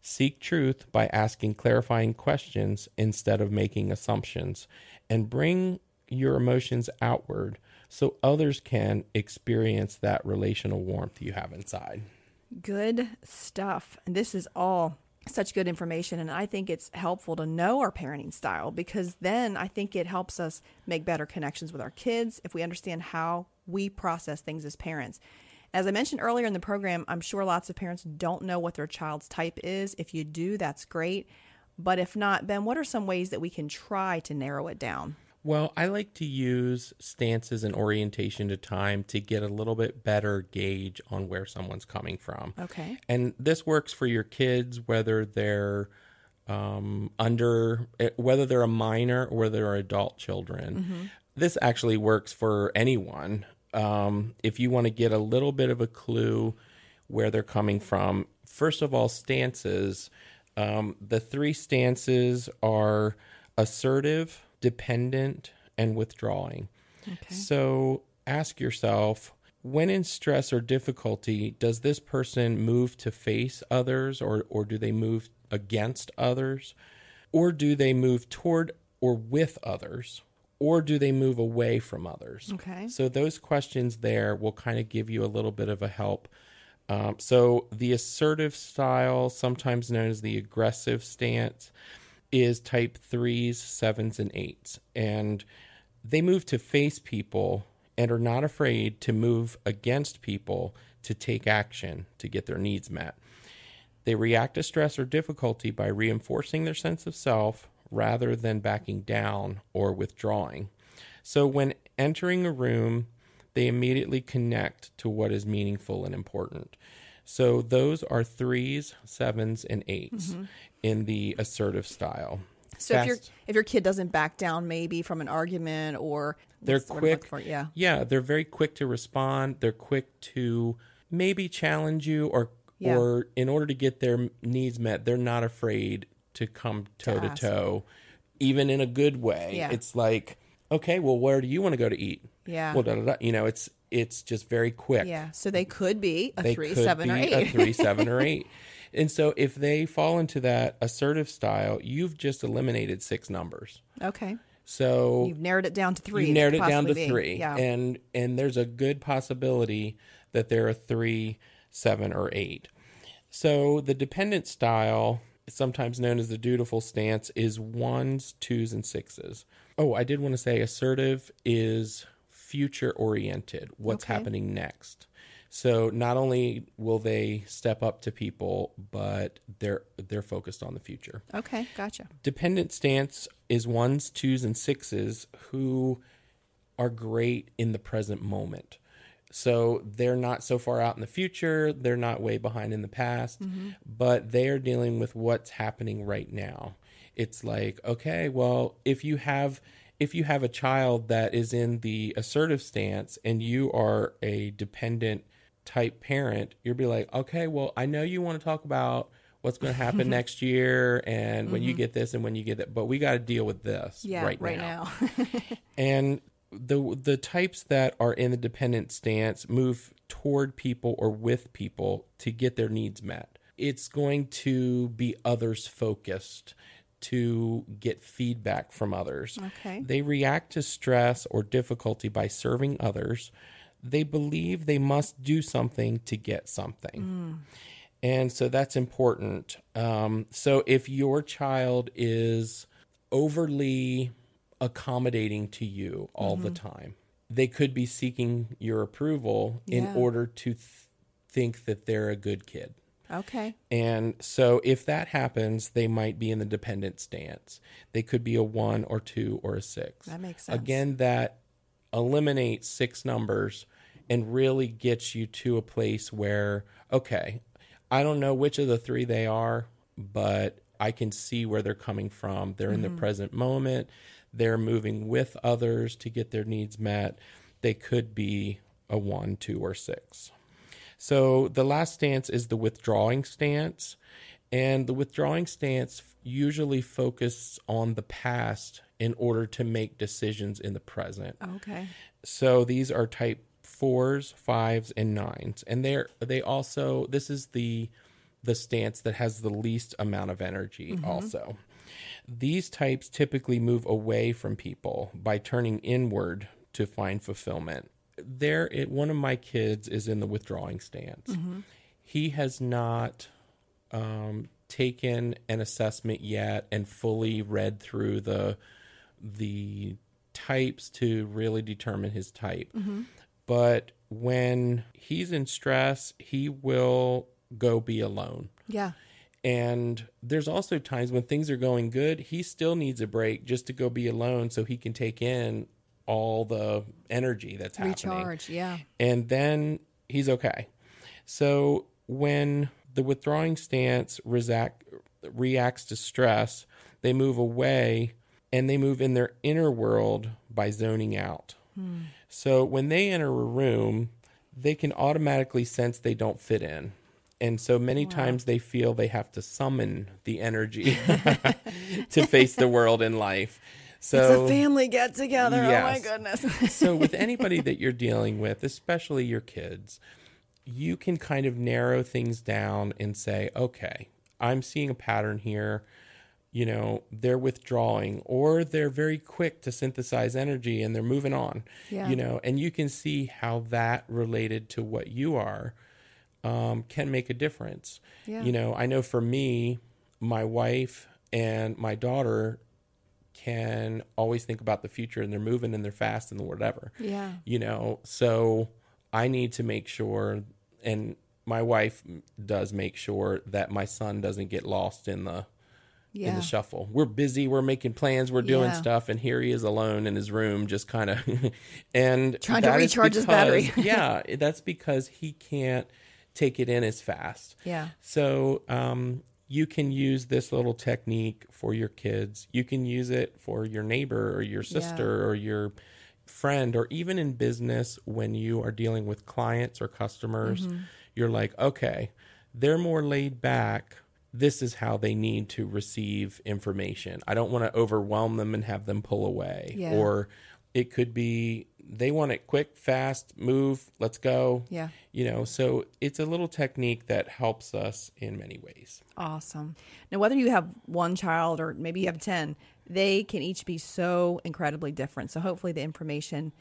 Seek truth by asking clarifying questions instead of making assumptions, and bring your emotions outward so others can experience that relational warmth you have inside. Good stuff. This is all such good information. And I think it's helpful to know our parenting style because then I think it helps us make better connections with our kids if we understand how we process things as parents. As I mentioned earlier in the program, I'm sure lots of parents don't know what their child's type is. If you do, that's great. But if not, Ben, what are some ways that we can try to narrow it down? Well, I like to use stances and orientation to time to get a little bit better gauge on where someone's coming from. Okay. And this works for your kids, whether they're um, under, eh, whether they're a minor or whether they're adult children. This actually works for anyone. Um, if you want to get a little bit of a clue where they're coming from, first of all, stances. Um, the three stances are assertive, dependent, and withdrawing. Okay. So ask yourself when in stress or difficulty, does this person move to face others or, or do they move against others? Or do they move toward or with others? Or do they move away from others? Okay. So those questions there will kind of give you a little bit of a help. Um, so the assertive style, sometimes known as the aggressive stance, is type threes, sevens, and eights. And they move to face people and are not afraid to move against people to take action to get their needs met. They react to stress or difficulty by reinforcing their sense of self rather than backing down or withdrawing. So when entering a room, they immediately connect to what is meaningful and important. So those are threes, sevens, and 8s mm-hmm. in the assertive style. So if your if your kid doesn't back down maybe from an argument or they're what's the word I'm looking quick for? yeah. yeah they're very quick to respond they're quick to maybe challenge you or Yeah. or in order to get their needs met they're not afraid to come toe to toe even in a good way Yeah. it's like okay well where do you want to go to eat Yeah. well da, da, da. you know it's it's just very quick Yeah. So they could be a they three, seven, or be eight. a three, seven, or eight. And so if they fall into that assertive style, you've just eliminated six numbers. okay. So You've narrowed it down to three. you narrowed it down to be. three, Yeah. and and there's a good possibility that they're a three, seven, or eight. So the dependent style, sometimes known as the dutiful stance, is ones, twos, and sixes. Oh, I did want to say assertive is future oriented. What's Okay. happening next? So not only will they step up to people, but they're they're focused on the future okay. Gotcha. dependent stance is ones, twos, and sixes who are great in the present moment. So they're not so far out in the future, they're not way behind in the past, mm-hmm. but they are dealing with what's happening right now. It's like, okay, well, if you have if you have a child that is in the assertive stance and you are a dependent type parent, you'll be like, okay, well, I know you want to talk about what's going to happen next year and when you mm-hmm. get this and when you get that, but we got to deal with this Yeah. right, Right, now. now. And the the types that are in the dependent stance move toward people or with people to get their needs met. It's going to be others focused to get feedback from others. Okay. They react to stress or difficulty by serving others. They believe they must do something to get something. And so that's important. Um, so if your child is overly accommodating to you all the time, they could be seeking your approval in order to th- think that they're a good kid. Okay. And so if that happens, they might be in the dependent stance. They could be a one or two or a six. That makes sense. Again, that eliminates six numbers and really gets you to a place where, okay, I don't know which of the three they are, but I can see where they're coming from. They're in the mm-hmm. present moment. They're moving with others to get their needs met. They could be a one, two, or six. So the last stance is the withdrawing stance. And the withdrawing stance usually focuses on the past in order to make decisions in the present. Oh, okay. So these are type fours, fives, and nines. And they're they also this is the the stance that has the least amount of energy mm-hmm. also. These types typically move away from people by turning inward to find fulfillment. There it one of my kids is in the withdrawing stance. He has not um, taken an assessment yet and fully read through the the types to really determine his type. But when he's in stress, he will go be alone. Yeah. And there's also times when things are going good, he still needs a break just to go be alone so he can take in all the energy that's happening Recharge. Yeah. and then he's okay. So when the withdrawing stance reacts to stress, they move away and they move in their inner world by zoning out. Hmm. So when they enter a room, they can automatically sense they don't fit in. And so many times they feel they have to summon the energy to face the world in life. So it's a family get together. Oh my goodness. so with anybody that you're dealing with, especially your kids, you can kind of narrow things down and say, okay, I'm seeing a pattern here. You know, they're withdrawing or they're very quick to synthesize energy and they're moving on. Yeah. You know, and you can see how that related to what you are um, can make a difference. Yeah. You know, I know for me, my wife and my daughter can always think about the future and they're moving and they're fast and whatever. Yeah. You know, so I need to make sure and my wife does make sure that my son doesn't get lost in the in the shuffle. We're busy, we're making plans, we're doing Yeah. stuff and here he is alone in his room just kind of and Trying to recharge his battery. yeah, that's because he can't take it in as fast. Yeah. So um, you can use this little technique for your kids. You can use it for your neighbor or your sister or your friend, or even in business when you are dealing with clients or customers. Mm-hmm. You're like, okay, they're more laid back. This is how they need to receive information. I don't want to overwhelm them and have them pull away. Yeah. Or it could be they want it quick, fast, move, let's go Yeah. you know so it's a little technique that helps us in many ways Awesome. Now, whether you have one child or maybe you have 10, they can each be so incredibly different. So, hopefully, the information,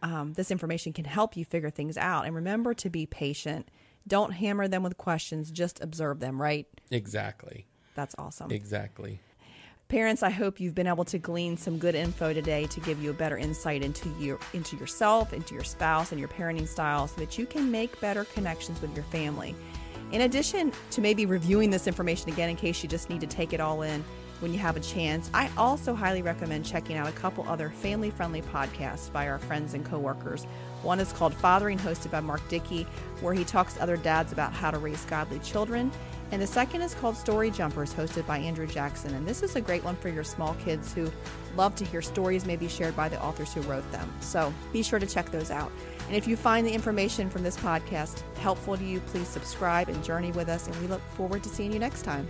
um, this information can help you figure things out. And remember to be patient. Don't hammer them with questions, just observe them, right? exactly That's awesome. exactly Parents, I hope you've been able to glean some good info today to give you a better insight into your into yourself, into your spouse, and your parenting style so that you can make better connections with your family. In addition to maybe reviewing this information again in case you just need to take it all in when you have a chance, I also highly recommend checking out a couple other family-friendly podcasts by our friends and coworkers. One is called Fathering, hosted by Mark Dickey, where he talks to other dads about how to raise godly children. And the second is called Story Jumpers, hosted by Andrew Jackson. And this is a great one for your small kids who love to hear stories maybe shared by the authors who wrote them. So be sure to check those out. And if you find the information from this podcast helpful to you, please subscribe and journey with us. And we look forward to seeing you next time.